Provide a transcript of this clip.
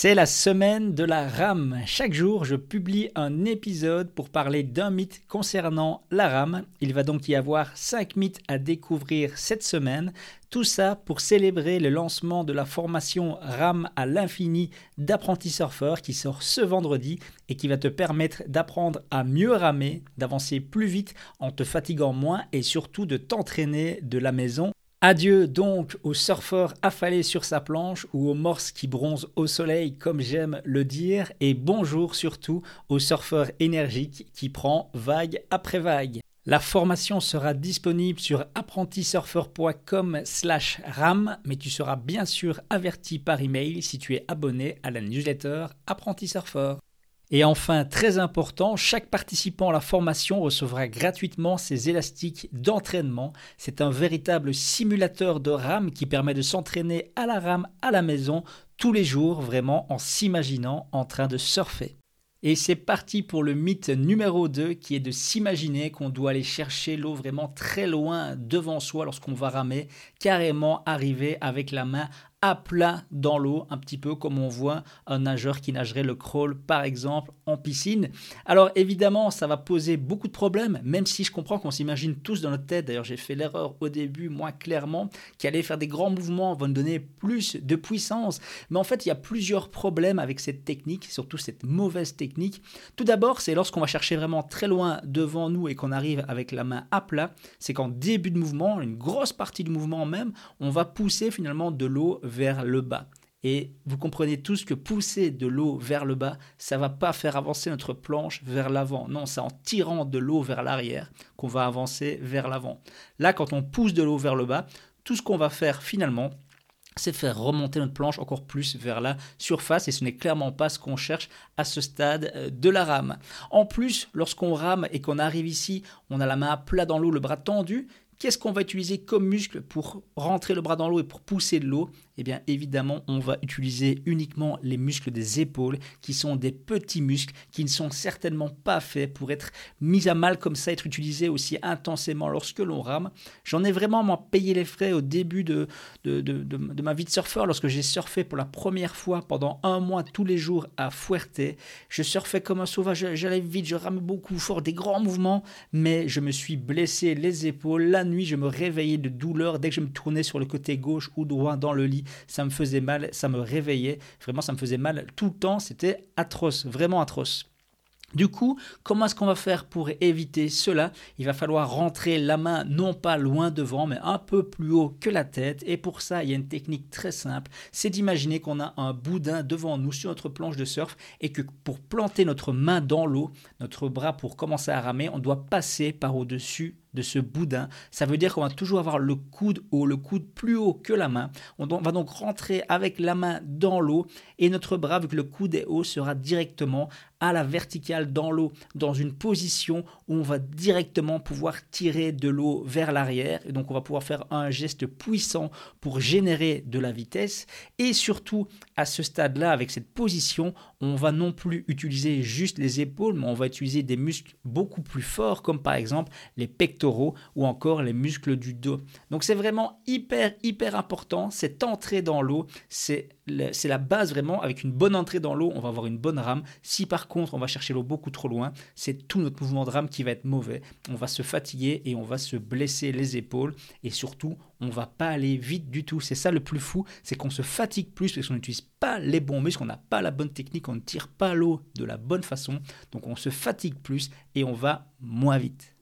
C'est la semaine de la rame. Chaque jour, je publie un épisode pour parler d'un mythe concernant la rame. Il va donc y avoir 5 mythes à découvrir cette semaine. Tout ça pour célébrer le lancement de la formation Rame à l'infini d'apprenti surfeur qui sort ce vendredi et qui va te permettre d'apprendre à mieux ramer, d'avancer plus vite en te fatiguant moins et surtout de t'entraîner de la maison Adieu donc au surfeur affalé sur sa planche ou au morse qui bronze au soleil comme j'aime le dire et bonjour surtout au surfeur énergique qui prend vague après vague. La formation sera disponible sur apprentisurfer.com slash ram, mais tu seras bien sûr averti par email si tu es abonné à la newsletter Apprenti Surfer. Et enfin, très important, chaque participant à la formation recevra gratuitement ses élastiques d'entraînement. C'est un véritable simulateur de rame qui permet de s'entraîner à la rame à la maison tous les jours, vraiment en s'imaginant en train de surfer. Et c'est parti pour le mythe numéro 2 qui est de s'imaginer qu'on doit aller chercher l'eau vraiment très loin devant soi lorsqu'on va ramer, carrément arriver avec la main à plat dans l'eau, un petit peu comme on voit un nageur qui nagerait le crawl par exemple en piscine. Alors évidemment, ça va poser beaucoup de problèmes, même si je comprends qu'on s'imagine tous dans notre tête, d'ailleurs j'ai fait l'erreur au début, moi clairement, qu'aller faire des grands mouvements va nous donner plus de puissance. Mais en fait, il y a plusieurs problèmes avec cette technique, surtout cette mauvaise technique. Tout d'abord, c'est lorsqu'on va chercher vraiment très loin devant nous et qu'on arrive avec la main à plat, c'est qu'en début de mouvement, une grosse partie du mouvement même, on va pousser finalement de l'eau vers le bas. Et vous comprenez tous que pousser de l'eau vers le bas, ça va pas faire avancer notre planche vers l'avant. Non, c'est en tirant de l'eau vers l'arrière qu'on va avancer vers l'avant. Là, quand on pousse de l'eau vers le bas, tout ce qu'on va faire finalement, c'est faire remonter notre planche encore plus vers la surface et ce n'est clairement pas ce qu'on cherche à ce stade euh, de la rame. En plus, lorsqu'on rame et qu'on arrive ici, on a la main à plat dans l'eau, le bras tendu, Qu'est-ce qu'on va utiliser comme muscle pour rentrer le bras dans l'eau et pour pousser de l'eau? Eh bien évidemment, on va utiliser uniquement les muscles des épaules, qui sont des petits muscles qui ne sont certainement pas faits pour être mis à mal comme ça, être utilisés aussi intensément lorsque l'on rame. J'en ai vraiment moi, payé les frais au début de, de, de, de ma vie de surfeur, lorsque j'ai surfé pour la première fois pendant un mois tous les jours à Fuerte. Je surfais comme un sauvage, j'allais vite, je ramais beaucoup fort, des grands mouvements, mais je me suis blessé les épaules, la nuit, je me réveillais de douleur. Dès que je me tournais sur le côté gauche ou droit dans le lit, ça me faisait mal, ça me réveillait. Vraiment, ça me faisait mal tout le temps. C'était atroce, vraiment atroce. Du coup, comment est-ce qu'on va faire pour éviter cela? Il va falloir rentrer la main non pas loin devant, mais un peu plus haut que la tête. Et pour ça, il y a une technique très simple, c'est d'imaginer qu'on a un boudin devant nous sur notre planche de surf et que pour planter notre main dans l'eau, notre bras pour commencer à ramer, on doit passer par au-dessus de ce boudin. Ça veut dire qu'on va toujours avoir le coude haut, le coude plus haut que la main. On va donc rentrer avec la main dans l'eau et notre bras, vu que le coude est haut, sera directement à la verticale dans l'eau, dans une position où on va directement pouvoir tirer de l'eau vers l'arrière. Et donc on va pouvoir faire un geste puissant pour générer de la vitesse. Et surtout, à ce stade-là, avec cette position, on va non plus utiliser juste les épaules, mais on va utiliser des muscles beaucoup plus forts, comme par exemple les pectoraux ou encore les muscles du dos. Donc c'est vraiment hyper, hyper important. Cette entrée dans l'eau, c'est c'est la base vraiment. Avec une bonne entrée dans l'eau, on va avoir une bonne rame. Si par contre on va chercher l'eau beaucoup trop loin, c'est tout notre mouvement de rame qui va être mauvais. On va se fatiguer et on va se blesser les épaules. Et surtout, on va pas aller vite du tout. C'est ça le plus fou, c'est qu'on se fatigue plus parce qu'on n'utilise pas les bons muscles, on n'a pas la bonne technique, on ne tire pas l'eau de la bonne façon. Donc on se fatigue plus et on va moins vite.